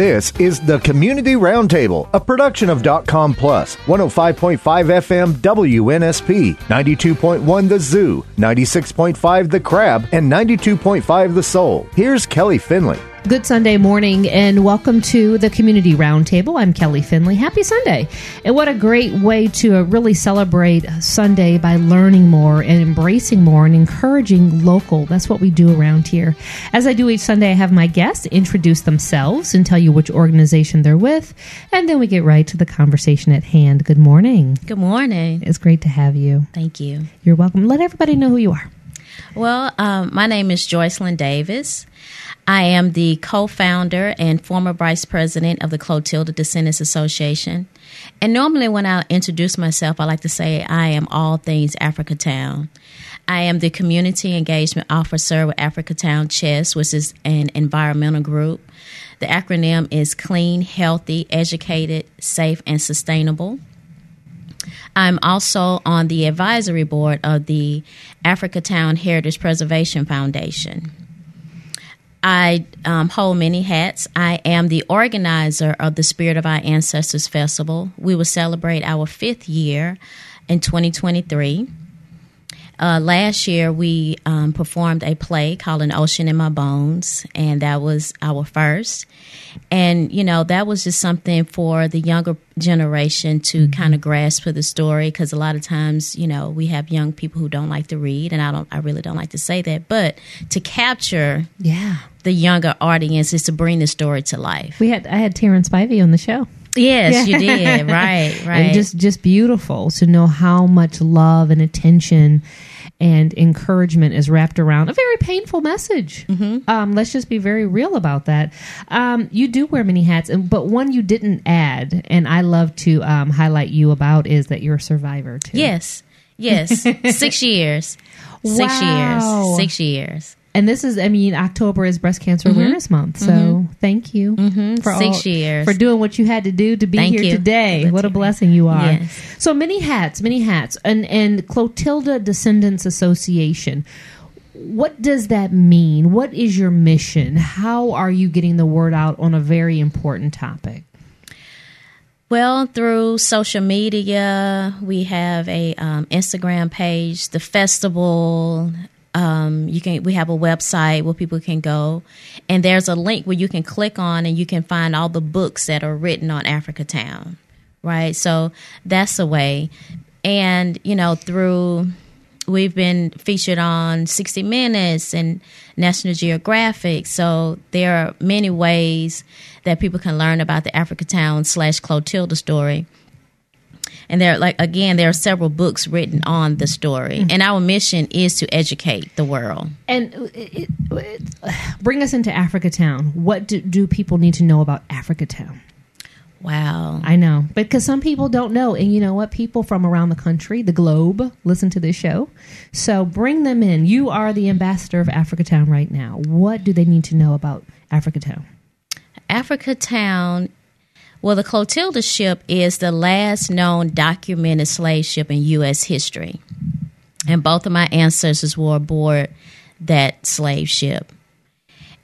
This is the Community Roundtable, a production of .com Plus, 105.5 FM WNSP, 92.1 The Zoo, 96.5 The Crab, and 92.5 The Soul. Here's Kelly Finley. Good Sunday morning and welcome to the Community Roundtable. I'm Kelly Finley. Happy Sunday. And what a great way to uh, really celebrate Sunday by learning more and embracing more and encouraging local. That's what we do around here. As I do each Sunday, I have my guests introduce themselves and tell you which organization they're with, and then we get right to the conversation at hand. Good morning. Good morning. It's great to have you. Thank you. You're welcome. Let everybody know who you are. Well, um, my name is Joycelyn Davis. I am the co founder and former vice president of the Clotilda Descendants Association. And normally, when I introduce myself, I like to say I am all things Africa Town. I am the community engagement officer with Africa Town Chess, which is an environmental group. The acronym is Clean, Healthy, Educated, Safe, and Sustainable. I'm also on the advisory board of the Africa Town Heritage Preservation Foundation. I um, hold many hats. I am the organizer of the Spirit of Our Ancestors Festival. We will celebrate our fifth year in 2023. Uh, last year, we um, performed a play called An Ocean in My Bones, and that was our first. And, you know, that was just something for the younger generation to mm-hmm. kind of grasp for the story because a lot of times, you know, we have young people who don't like to read, and I don't, I really don't like to say that, but to capture yeah. the younger audience is to bring the story to life. We had, I had Terrence Spivey on the show. Yes, yeah. you did. Right, right. And just just beautiful to know how much love and attention and encouragement is wrapped around a very painful message. Mm-hmm. Um, let's just be very real about that. Um, you do wear many hats, and, but one you didn't add, and I love to um, highlight you about is that you're a survivor too. Yes, yes, six years, six wow. years, six years. And this is, I mean, October is Breast Cancer mm-hmm. Awareness Month. So mm-hmm. thank you mm-hmm. for six all, years for doing what you had to do to be thank here you. today. That's what a blessing you are. Yes. So many hats, many hats, and and Clotilda Descendants Association. What does that mean? What is your mission? How are you getting the word out on a very important topic? Well, through social media, we have a um, Instagram page, the festival, um, you can we have a website where people can go. And there's a link where you can click on and you can find all the books that are written on africa town right? So that's a way. And you know through we've been featured on 60 minutes and national geographic. So there are many ways that people can learn about the africa town slash clotilda story and there like again there are several books written on the story mm-hmm. and our mission is to educate the world and it, it, bring us into africa town what do, do people need to know about africa town Wow. I know. Because some people don't know. And you know what? People from around the country, the globe, listen to this show. So bring them in. You are the ambassador of Africatown right now. What do they need to know about Africa Town? Well, the Clotilda ship is the last known documented slave ship in U.S. history. And both of my ancestors were aboard that slave ship.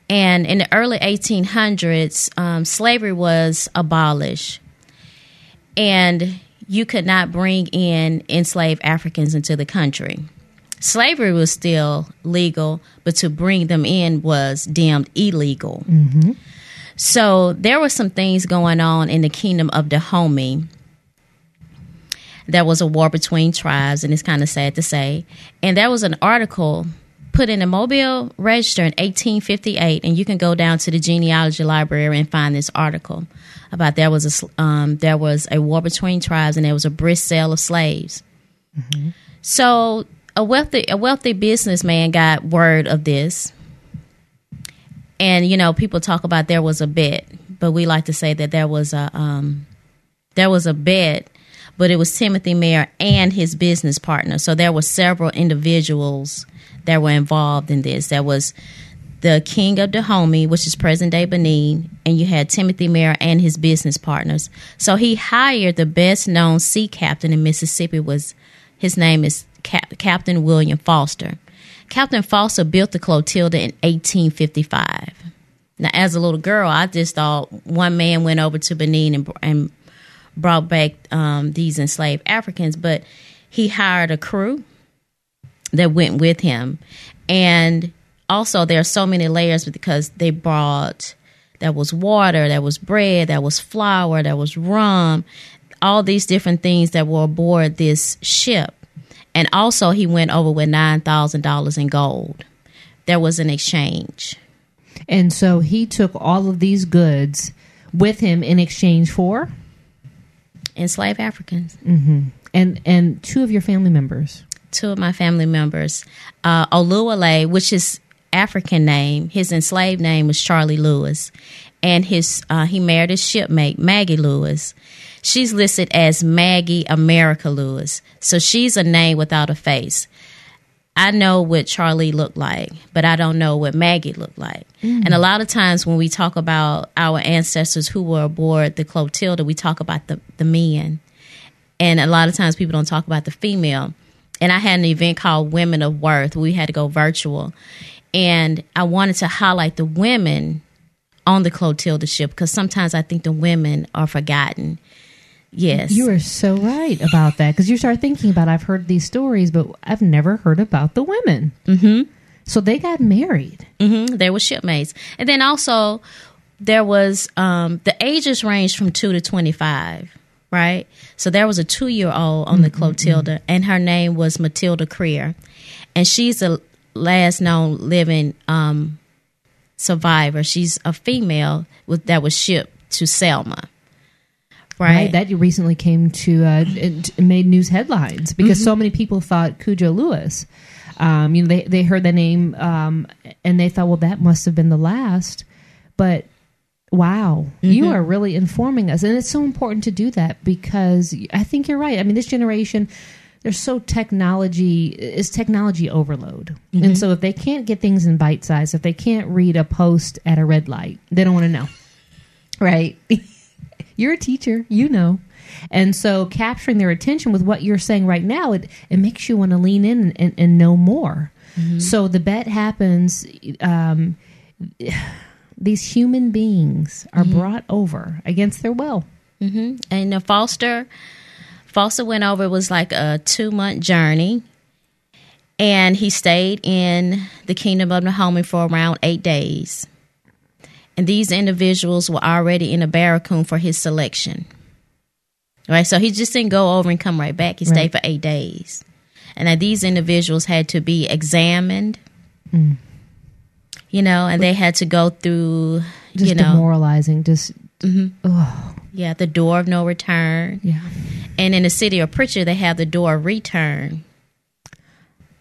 And in the early 1800s, um, slavery was abolished. And you could not bring in enslaved Africans into the country. Slavery was still legal, but to bring them in was deemed illegal. Mm-hmm. So there were some things going on in the kingdom of Dahomey. There was a war between tribes, and it's kind of sad to say. And there was an article put in the Mobile Register in 1858, and you can go down to the genealogy library and find this article about there was a um, there was a war between tribes, and there was a brisk sale of slaves. Mm-hmm. So a wealthy a wealthy businessman got word of this, and you know people talk about there was a bet but we like to say that there was a um, there was a bet but it was timothy Meaher and his business partner. So there were several individuals that were involved in this. There was the king of dahomey which is present day benin and you had timothy Meaher and his business partners. So he hired the best known sea captain in mississippi was his name is Cap- captain william foster Captain Foster built the Clotilda in 1855. Now, as a little girl, I just thought one man went over to Benin and, and brought back um, these enslaved Africans, but he hired a crew that went with him. And also, there are so many layers because they brought there was water, there was bread, there was flour, there was rum, all these different things that were aboard this ship. And also, he went over with $9,000 in gold. There was an exchange. And so he took all of these goods with him in exchange for enslaved Africans. Mm-hmm. And and two of your family members. Two of my family members, uh, Oluwale, which is African name. His enslaved name was Charlie Lewis, and his uh, he married his shipmate Maggie Lewis. She's listed as Maggie America Lewis, so she's a name without a face. I know what Charlie looked like, but I don't know what Maggie looked like. Mm. And a lot of times when we talk about our ancestors who were aboard the Clotilda, we talk about the, the men. And a lot of times people don't talk about the female. And I had an event called Women of Worth. We had to go virtual. And I wanted to highlight the women on the Clotilda ship because sometimes I think the women are forgotten. Yes. You are so right about that because you start thinking about I've heard these stories, but I've never heard about the women. Mm-hmm. So they got married. Mm-hmm. They were shipmates. And then also, there was um, the ages ranged from 2 to 25, right? So there was a two year old on the mm-hmm. Clotilda, and her name was Matilda Creer. And she's the last known living um, survivor. She's a female with, that was shipped to Selma. Right. right. That recently came to uh, it made news headlines because mm-hmm. so many people thought Cudjo Lewis. Um, you know, they they heard the name um, and they thought, well, that must have been the last. But wow, mm-hmm. you are really informing us, and it's so important to do that because I think you're right. I mean, this generation. They're so technology is technology overload, mm-hmm. and so if they can't get things in bite size, if they can't read a post at a red light, they don't want to know, right? You're a teacher, you know. And so capturing their attention with what you're saying right now, it, it makes you want to lean in and, and, and know more. Mm-hmm. So the bet happens. Um, these human beings are mm-hmm. brought over against their will. Mm-hmm. And the Foster, Foster went over. It was like a two month journey, and he stayed in the Kingdom of Dahomey for around eight days and these individuals were already in a barracoon for his selection. Right, so he just didn't go over and come right back. He right. stayed for eight days, and that these individuals had to be examined. Mm. You know, and they had to go through. Just you know, demoralizing. Just. Mm-hmm. Yeah, the door of no return. Yeah. And in the city of Prichard, they have the door of return.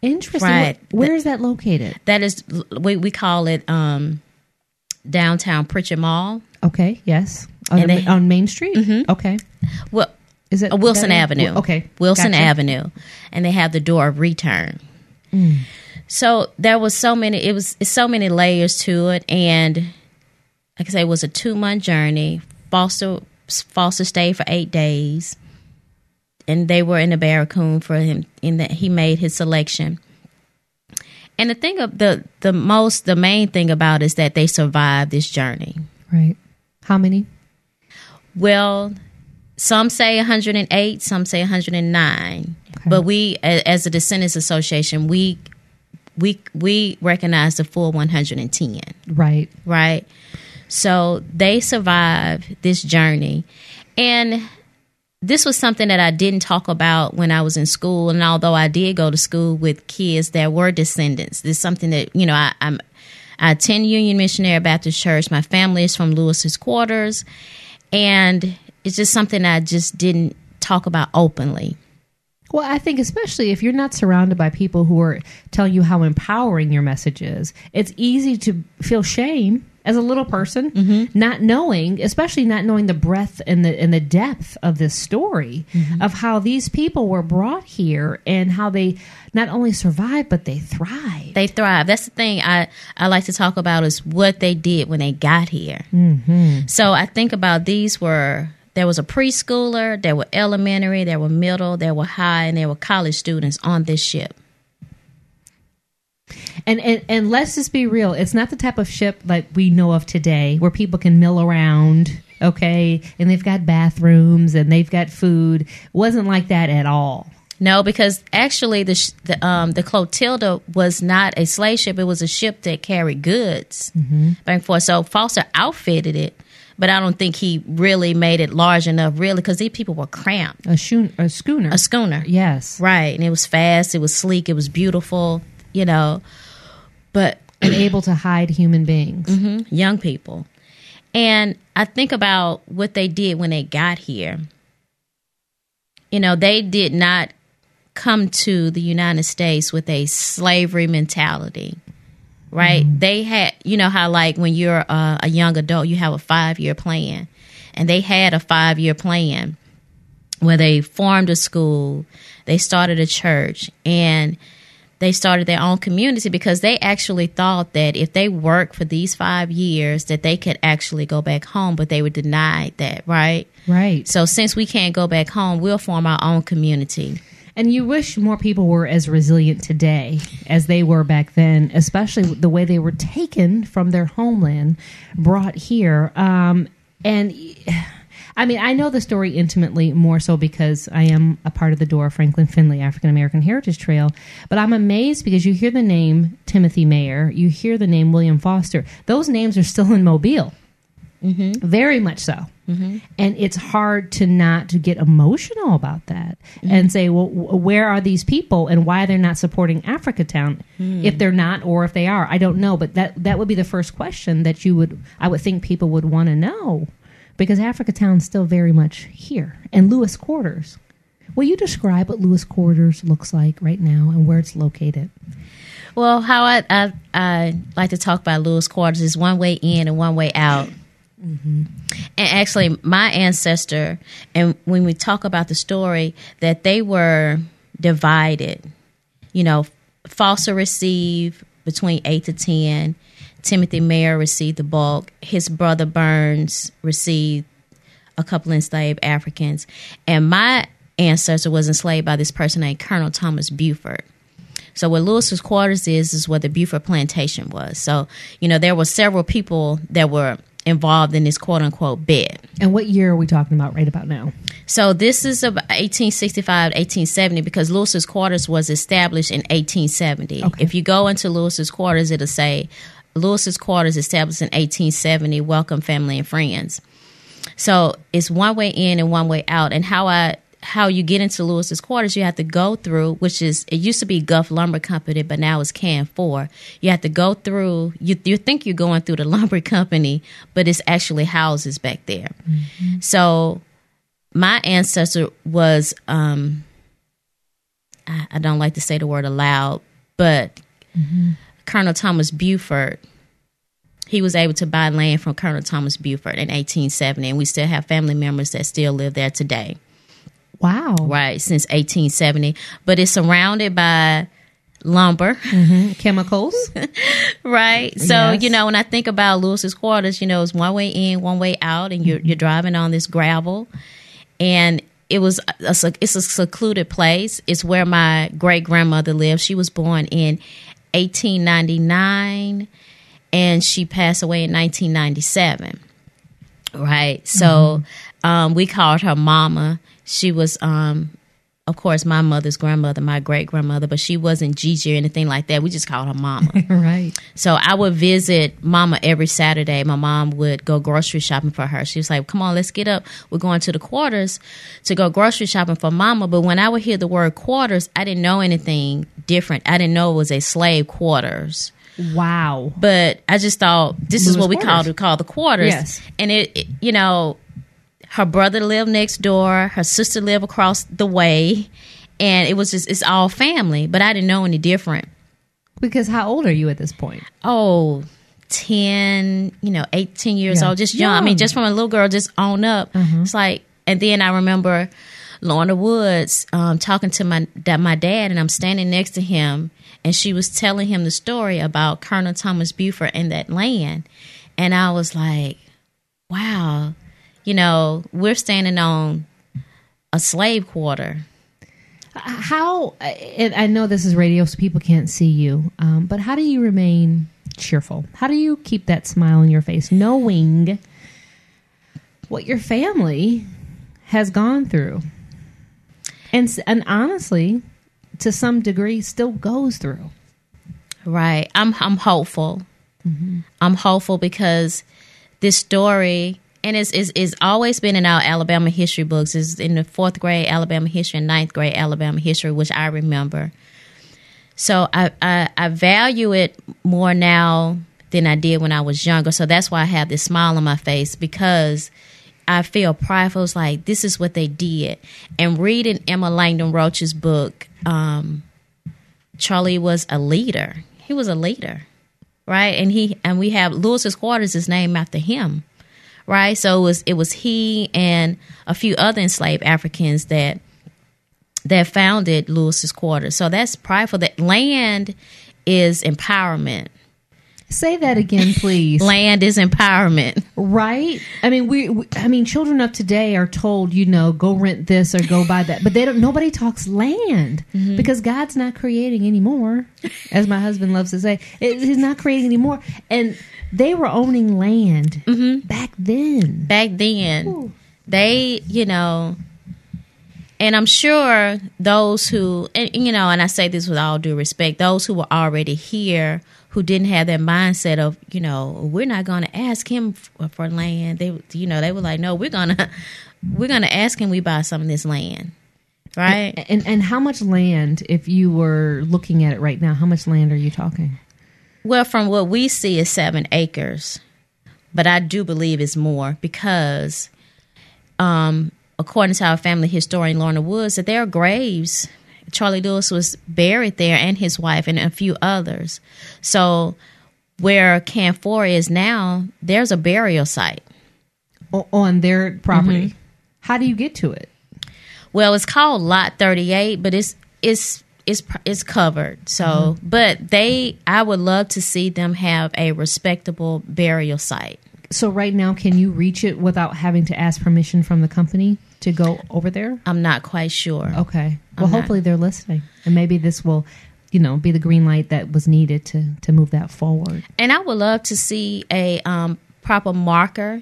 Interesting. Right. Where, where is that located? That is, we, we call it um, downtown Prichard Mall. Okay. Yes. On, and they, on Main Street. Mm-hmm. Okay. Well, is it Wilson Avenue? Okay. Wilson gotcha. Avenue, and they have the door of return. Mm. So there was so many. It was so many layers to it, and like I say, it was a two month journey. Foster Foster stayed for eight days, and they were in the barracoon for him. In that he made his selection. And the thing of the the most the main thing about is that they survived this journey. Right. How many? Well, some say 108, some say 109. Okay. But we as a Descendants Association, we we we recognize the full 110. Right. Right. So they survived this journey. And this was something that I didn't talk about when I was in school. And although I did go to school with kids that were descendants, this is something that, you know, I, I'm, I attend Union Missionary Baptist Church. My family is from Lewis's Quarters. And it's just something I just didn't talk about openly. Well, I think especially if you're not surrounded by people who are telling you how empowering your message is, it's easy to feel shame as a little person, mm-hmm. not knowing, especially not knowing the breadth and the and the depth of this story mm-hmm. of how these people were brought here and how they not only survived but they thrive. They thrive. That's the thing I I like to talk about is what they did when they got here. Mm-hmm. So I think about these were there was a preschooler, there were elementary, there were middle, there were high, and there were college students on this ship. And, and and let's just be real. It's not the type of ship like we know of today, where people can mill around, okay, and they've got bathrooms and they've got food. It wasn't like that at all. No, because actually the sh- the, um, the Clotilda was not a slave ship; it was a ship that carried goods Mm-hmm. back and forth. So Foster outfitted it, but I don't think he really made it large enough, really, because these people were cramped. A, shoon, a schooner. A schooner, yes. right? And it was fast, it was sleek, it was beautiful, you know. But And able to hide human beings. Mhm, young people. And I think about what they did when they got here. You know, they did not come to the United States with a slavery mentality, right? They had, you know, how like when you're a, a young adult, you have a five year plan. And they had a five year plan where they formed a school, they started a church, and they started their own community because they actually thought that if they worked for these five years that they could actually go back home but they were denied that right Right. so since we can't go back home we'll form our own community And you wish more people were as resilient today as they were back then, especially the way they were taken from their homeland, brought here. Um, and I mean, I know the story intimately more so because I am a part of the Dora Franklin Finley African American Heritage Trail. But I'm amazed because you hear the name Timothy Meaher, you hear the name William Foster. Those names are still in Mobile. Mm-hmm. Very much so. Mm-hmm. And it's hard to not to get emotional about that mm-hmm. and say, well, w- where are these people and why they're not supporting Africa Town hmm. if they're not or if they are? I don't know, but that that would be the first question that you would I would think people would want to know because Africa Town's still very much here and Lewis Quarters. Will you describe what Lewis Quarters looks like right now and where it's located? well how i i, I like to talk about lewis quarters is one way in and one way out mm-hmm. And actually, my ancestor, and when we talk about the story, that they were divided. You know, Foster receive between eight to ten. Timothy Meaher received the bulk. His brother Burns received a couple enslaved Africans, and my ancestor was enslaved by this person named Colonel Thomas Buford. So what Lewis's quarters is is where the Buford plantation was. So you know there were several people that were involved in this quote unquote bed. And what year are we talking about right about now? So this is about 1865 1870 because Lewis's quarters was established in 1870. Okay. If you go into Lewis's quarters, it'll say Lewis's quarters established in 1870. Welcome family and friends. So it's one way in and one way out. And how I how you get into Lewis's quarters, you have to go through, which is it used to be Gulf Lumber Company, but now it's Canfor. You have to go through. You you think you're going through the lumber company, but it's actually houses back there. So my ancestor was um I, I don't like to say the word aloud, but Colonel Thomas Buford. He was able to buy land from Colonel Thomas Buford in 1870 and we still have family members that still live there today. Wow. right since 1870 but it's surrounded by lumber. Mm-hmm. Chemicals. right so Yes. you know when i think about lewis's quarters you know it's one way in one way out and you're, you're driving on this gravel. And it was a, it's a secluded place. It's where my great grandmother lived. She was born in 1899 and she passed away in 1997 right? So um, we called her mama. She was um, of course my mother's grandmother my great grandmother but she wasn't gigi or anything like that we just called her mama right. so I would visit Mama every Saturday. My mom would go grocery shopping for her. She was like, "Come on, let's get up. We're going to the quarters to go grocery shopping for Mama." But when I would hear the word quarters, I didn't know anything different. I didn't know it was a slave quarters. Wow. But I just thought this is what we quarters. called call the quarters. Yes. And it, it, you know, her brother lived next door, her sister lived across the way, and it was just it's all family. But I didn't know any different. Because how old are you at this point? oh 10 you know 18 years Yeah. old just young. i mean just from a little girl just on up it's like and then i remember lorna woods um, talking to my that my dad and i'm standing next to him and she was telling him the story about colonel thomas buford and that land and i was like wow you know we're standing on a slave quarter How, I know this is radio, so people can't see you, um, but how do you remain cheerful? How do you keep that smile on your face, knowing what your family has gone through? And, and honestly, to some degree, still goes through. Right. I'm I'm hopeful. Mm-hmm. I'm hopeful because this story and it's, it's, it's, always been in our Alabama history books. It's in the fourth grade Alabama history and ninth grade Alabama history, which I remember. So I, I, I value it more now than I did when I was younger. So that's why I have this smile on my face because I feel prideful. It's like this is what they did. And reading Emma Langdon Roche's book, um, Charlie was a leader. He was a leader, right? And he and we have Lewis's quarters is named after him right? So it was it was he and a few other enslaved Africans that that founded Lewis's Quarter. So that's prideful. That land is empowerment. Say that again, please. Land is empowerment, right? I mean, we, we, I mean, children of today are told, you know, go rent this or go buy that, but they don't. Nobody talks land mm-hmm. because God's not creating anymore, as my husband loves to say. It, he's not creating anymore, and they were owning land mm-hmm. back then. Back then, Ooh. they, you know, and I'm sure those who, and, you know, and I say this with all due respect, those who were already here who didn't have that mindset of, you know, we're not going to ask him for, for land. They, you know, they were like, no, we're gonna, we're gonna ask him we buy some of this land right and, and, and how much land if you were looking at it right now how much land are you talking well, from what we see, is seven acres, but I do believe it's more because, um, according to our family historian Lorna Woods, that there are graves. Charlie Lewis was buried there, and his wife, and a few others. So, where Canfor is now, there's a burial site on their property. Mm-hmm. How do you get to it? Well, it's called Lot 38, but it's it's it's is covered. So, mm-hmm. but they, I would love to see them have a respectable burial site. So, right now, can you reach it without having to ask permission from the company to go over there? I'm not quite sure. Okay. Well, I'm hopefully not. they're listening, and maybe this will, you know, be the green light that was needed to to move that forward. And I would love to see a um, proper marker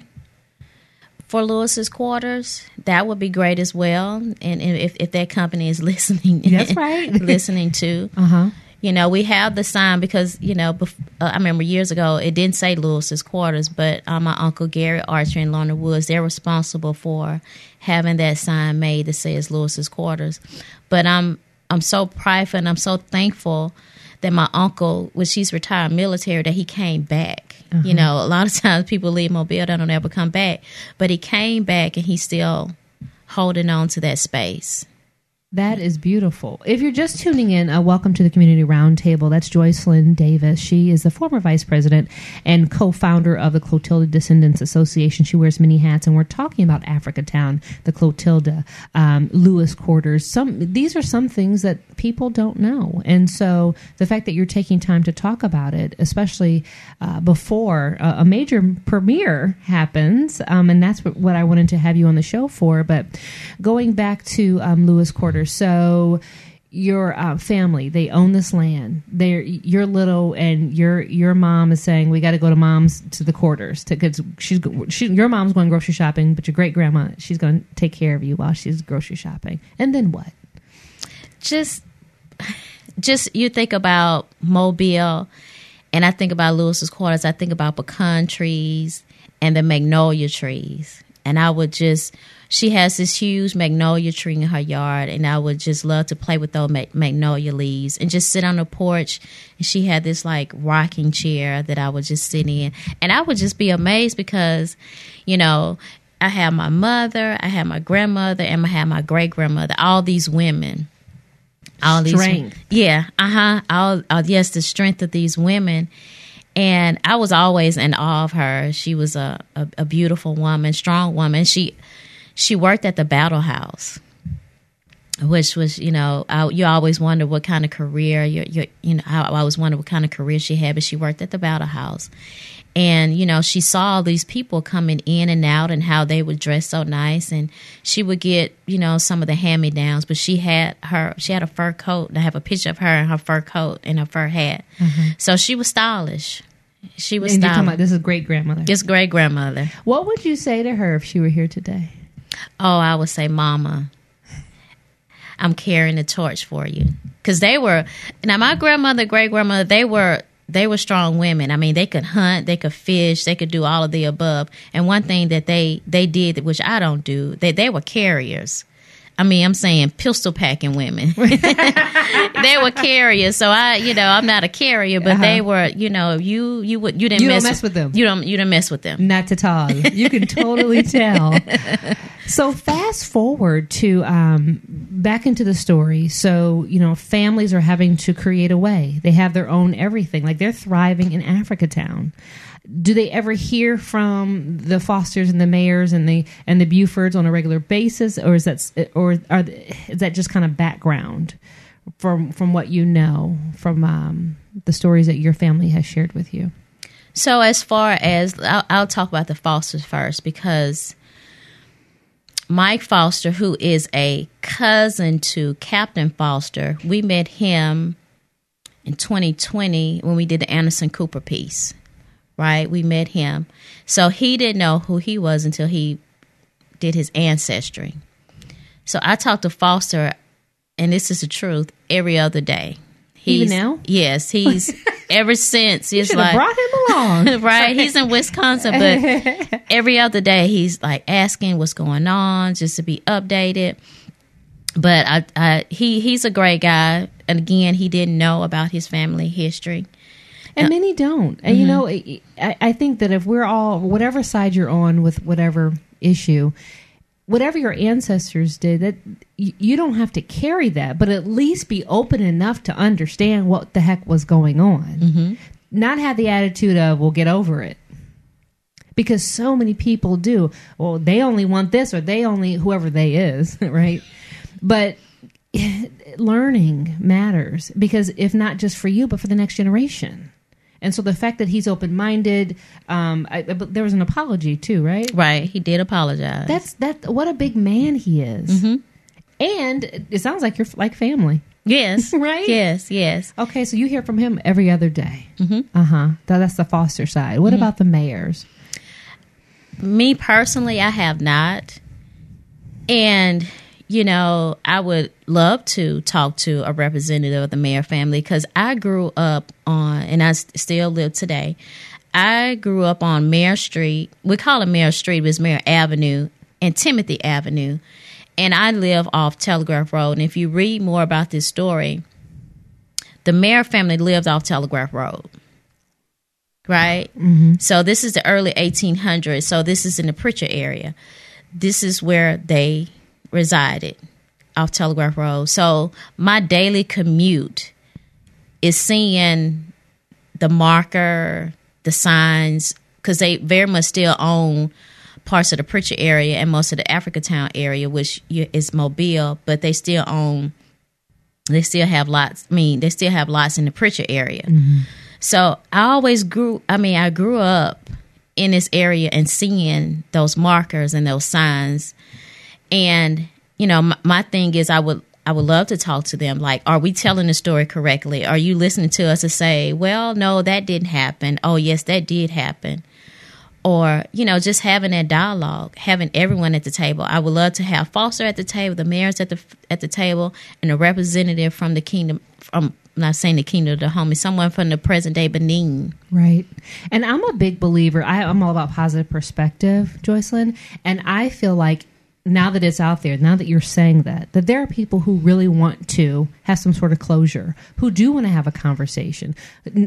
for Lewis's quarters, that would be great as well. And if, if that company is listening, that's right, listening to, uh-huh. You know, we have the sign because you know, bef- uh, I remember years ago it didn't say Lewis's quarters, but uh, my uncle Gary Archer and Lorna Woods they're responsible for having that sign made that says Lewis's quarters. But I'm I'm so prideful and I'm so thankful that my uncle, which he's retired military, that he came back. Mm-hmm. You know, a lot of times people leave Mobile, they don't ever come back. But he came back and he's still holding on to that space. That is beautiful. If you're just tuning in, uh, welcome to the Community Roundtable. That's Joycelyn Davis. She is the former vice president and co-founder of the Clotilda Descendants Association. She wears many hats, and we're talking about Africatown, the Clotilda, um, Lewis Quarters. Some these are some things that people don't know, and so the fact that you're taking time to talk about it, especially uh, before uh, a major premiere happens, um, and that's what, what, I wanted to have you on the show for. But going back to um, Lewis Quarters so your uh, family they own this land. They're you're little and your your mom is saying we got to go to mom's to the quarters because she's she, your mom's going grocery shopping but your great grandma she's going to take care of you while she's grocery shopping. And then what? Just just you think about mobile and i think about lewis's quarters. I think about pecan trees and the magnolia trees. And i would just she has this huge magnolia tree in her yard, and I would just love to play with those magnolia leaves and just sit on the porch. And she had this like rocking chair that I would just sit in, and I would just be amazed because, you know, I have my mother, I have my grandmother, and I have my great grandmother. All these women, all strength. these, yeah, uh huh. All, uh, yes, the strength of these women. And I was always in awe of her. She was a, a, a beautiful woman, strong woman. She she worked at the Battle House, which was, you know, I, you always wonder what kind of career, you, you, you know, I, I always wonder what kind of career she had, but she worked at the Battle House. and you know she saw all these people coming in and out and how they would dress so nice. And she would get you know some of the hand me downs but she had her she had a fur coat. And i have a picture of her in her fur coat and her fur hat. Mm-hmm. So she was stylish. She was And you're talking stylish. about this is great grandmother. this great grandmother What would you say to her if she were here today? Oh i would say mama i'm carrying the torch for you because they were now my grandmother great grandmother they were they were strong women i mean they could hunt they could fish they could do all of the above and one thing that they they did which i don't do they they were carriers I mean, I'm saying pistol packing women. they were carriers, so I, you know, I'm not a carrier, but they were, you know, you you would you didn't Uh-huh. You mess, mess with them. You don't you didn't mess with them. Not at all. You can totally tell. So fast forward to um, back into the story. So you know, families are having to create a way. They have their own everything. Like they're thriving in Africa Town. Do they ever hear from the Fosters and the Meahers and the and the Bufords on a regular basis, or is that or are is that just kind of background from from what you know from um, the stories that your family has shared with you? So as far as I'll, I'll talk about the Fosters first because Mike Foster, who is a cousin to Captain Foster, we met him in 2020 when we did the Anderson Cooper piece. Right, we met him. So he didn't know who he was until he did his ancestry. So I talked to Foster, and this is the truth, every other day. Even now? Yes, he's ever since. He's like brought him along. right? He's in Wisconsin, but every other day he's like asking what's going on, just to be updated. But I, I he he's a great guy, and again, he didn't know about his family history. And uh, many don't. And you mm-hmm. know, I, I think that if we're all, whatever side you're on with whatever issue, whatever your ancestors did, that you, you don't have to carry that, but at least be open enough to understand what the heck was going on. Mm-hmm. Not have the attitude of, we'll get over it. Because so many people do. Well, they only want this, or they only, whoever they is, right? But learning matters because if not just for you, but for the next generation. And so the fact that he's open minded, um, I, but there was an apology too, right? Right? He did apologize. That's that. What a big man he is. Mm-hmm. And it sounds like you're like family. yes, Right? Yes, yes. Okay, so you hear from him every other day. Mm-hmm. Uh huh. That, that's the foster side. What about the Meahers? Me personally, I have not. And, you know, I would love to talk to a representative of the Meaher family because I grew up on, and I still live today. I grew up on Meaher Street. We call it Meaher Street, but it's Meaher Avenue and Timothy Avenue. And I live off Telegraph Road. And if you read more about this story, the Meaher family lived off Telegraph Road right? Mm-hmm. So this is the early 1800s. So this is in the Prichard area. This is where they resided off Telegraph Road. So my daily commute is seeing the marker, the signs, because they very much still own parts of the Prichard area and most of the Africatown area, which is Mobile, but they still own. They still have lots. I mean, they still have lots in the Prichard area. Mm-hmm. So I always grew, I mean, I grew up in this area and seeing those markers and those signs. And, you know, my, my thing is I would, I would love to talk to them. Like, are we telling the story correctly? Are you listening to us to say, well, no, that didn't happen. Oh, yes, that did happen. Or, you know, just having that dialogue, having everyone at the table. I would love to have Foster at the table, the Meahers at the at the table, and a representative from the kingdom from I'm not saying the kingdom of Dahomey, someone from the present day Benin. Right. And I'm a big believer. I, I'm all about positive perspective, Joycelyn. And I feel like now that it's out there, now that you're saying that, that there are people who really want to have some sort of closure, who do want to have a conversation.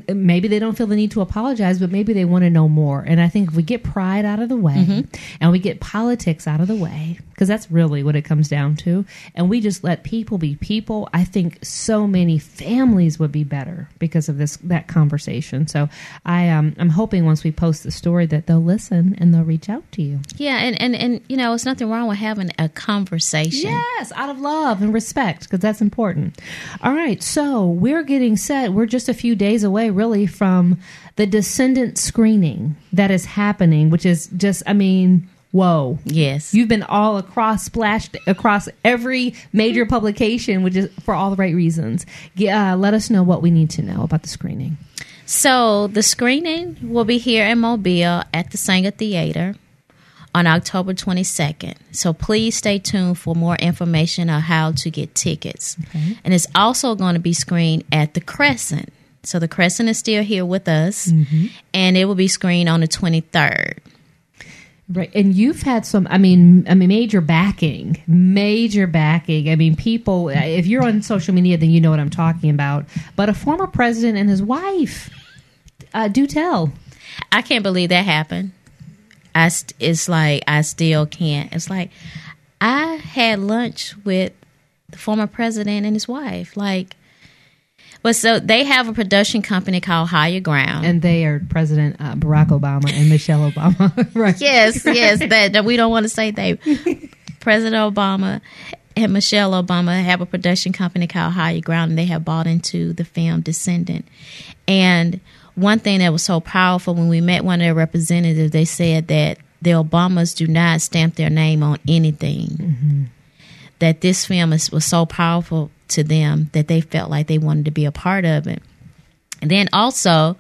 Maybe they don't feel the need to apologize, but maybe they want to know more. And I think if we get pride out of the way and we get politics out of the way, because that's really what it comes down to. And we just let people be people. I think so many families would be better because of this that conversation. So I um, I'm hoping once we post the story that they'll listen and they'll reach out to you. Yeah, and and and you know, it's nothing wrong with having a conversation. Yes, out of love and respect because that's important. All right, so we're getting set. We're just a few days away, really, from the Descendant screening that is happening, which is just, I mean whoa. Yes. You've been all across, splashed across every major publication, which is for all the right reasons. Uh, let us know what we need to know about the screening. So, the screening will be here in Mobile at the Saenger Theater on October 22nd. So, please stay tuned for more information on how to get tickets. Okay. And it's also going to be screened at the Crescent. So, the Crescent is still here with us, mm-hmm. and it will be screened on the 23rd. Right, and you've had some. I mean, I mean, major backing, major backing. I mean, people. If you're on social media, then you know what I'm talking about. But a former president and his wife, uh, do tell. I can't believe that happened. I st- it's like I still can't. It's like I had lunch with the former president and his wife. Like but so they have a production company called Higher Ground, and they are President uh, Barack Obama and Michelle Obama. right? Yes, yes. That, that we don't want to say they. President Obama and Michelle Obama have a production company called Higher Ground, and they have bought into the film Descendant. And one thing that was so powerful when we met one of their representatives, they said that the Obamas do not stamp their name on anything. Mm-hmm. That this film is, was so powerful to them that they felt like they wanted to be a part of it. And then also,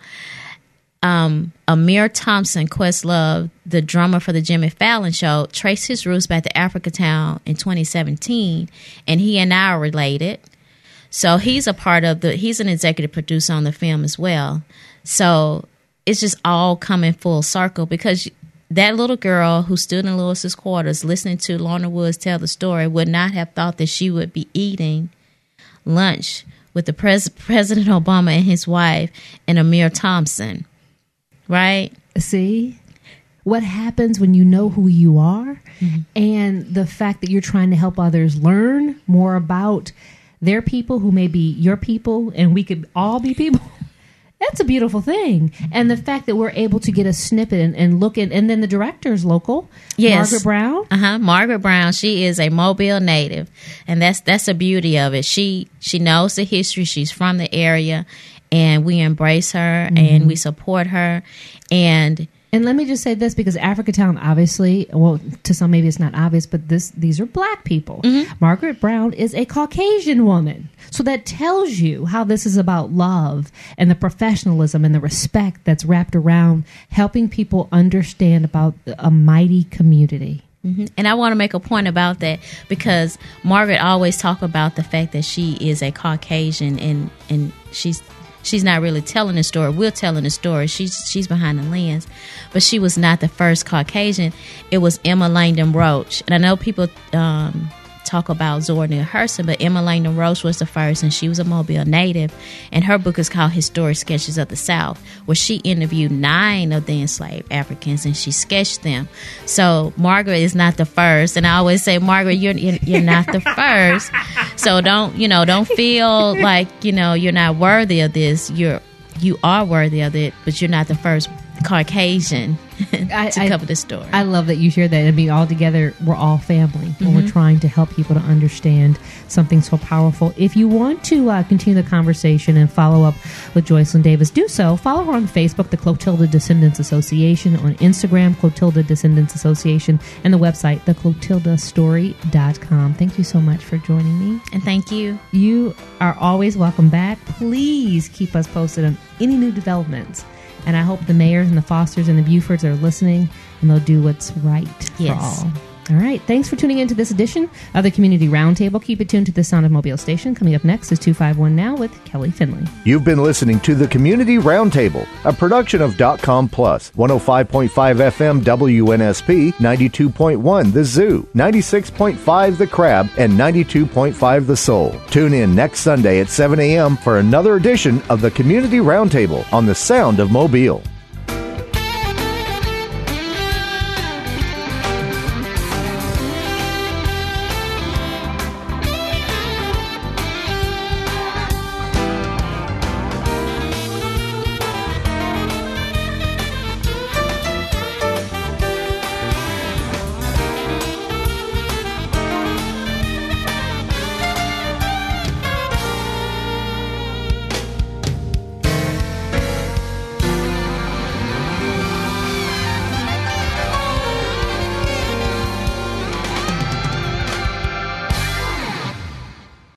um, Ahmir Thompson, Questlove, the drummer for the Jimmy Fallon show, traced his roots back to Africatown in 2017, and he and I are related. So he's a part of the, he's an executive producer on the film as well. So it's just all coming full circle because that little girl who stood in Lewis's quarters listening to Lorna Woods tell the story would not have thought that she would be eating lunch with the pres- President Obama and his wife and Ahmir Thompson. Right? See? What happens when you know who you are mm-hmm. and the fact that you're trying to help others learn more about their people who may be your people and we could all be people That's a beautiful thing. And the fact that we're able to get a snippet and, and look at, and then the director's local, yes. Margaret Brown. Uh huh. Margaret Brown. She is a Mobile native, and that's that's the beauty of it. She she knows the history. She's from the area, and we embrace her mm-hmm. and we support her, and and let me just say this because Africatown, obviously, well, to some maybe it's not obvious, but this these are black people. Mm-hmm. Margaret Brown is a Caucasian woman, so that tells you how this is about love and the professionalism and the respect that's wrapped around helping people understand about a mighty community. Mm-hmm. And I want to make a point about that because Margaret always talk about the fact that she is a Caucasian and and she's she's not really telling the story. We're telling the story. She's she's behind the lens, but she was not the first Caucasian. It was Emma Langdon Roche, and I know people um, talk about Zora Neale Hurston, but Emma Langdon Roche was the first, and she was a Mobile native. And her book is called Historic Sketches of the South, where she interviewed nine of the enslaved Africans and she sketched them. So Margaret is not the first, and I always say, Margaret, you're, you're not the first. So don't you know? Don't feel like you know you're not worthy of this. You're you are worthy of it, but you're not the first Caucasian I, to cover the story. I love that you share that. I mean, all together, we're all family mm-hmm. when we're trying to help people to understand something so powerful. If you want to uh, continue the conversation and follow up with Joycelyn Davis, do so. Follow her on Facebook, the Clotilda Descendants Association, on Instagram, Clotilda Descendants Association, and the website, theclotildastory.com. Thank you so much for joining me. And thank you. You are always welcome back. Please keep us posted on any new developments and I hope the Meahers and the Fosters and the Bufords are listening and they'll do what's right yes. for all. All right. Thanks for tuning in to this edition of the Community Roundtable. Keep it tuned to the Sound of Mobile station. Coming up next is 251 Now with Kelly Finley. You've been listening to the Community Roundtable, a production of Com Plus, 105.5 FM WNSP, 92.1 The Zoo, 96.5 The Crab, and 92.5 The Soul. Tune in next Sunday at 7 a.m. for another edition of the Community Roundtable on the Sound of Mobile.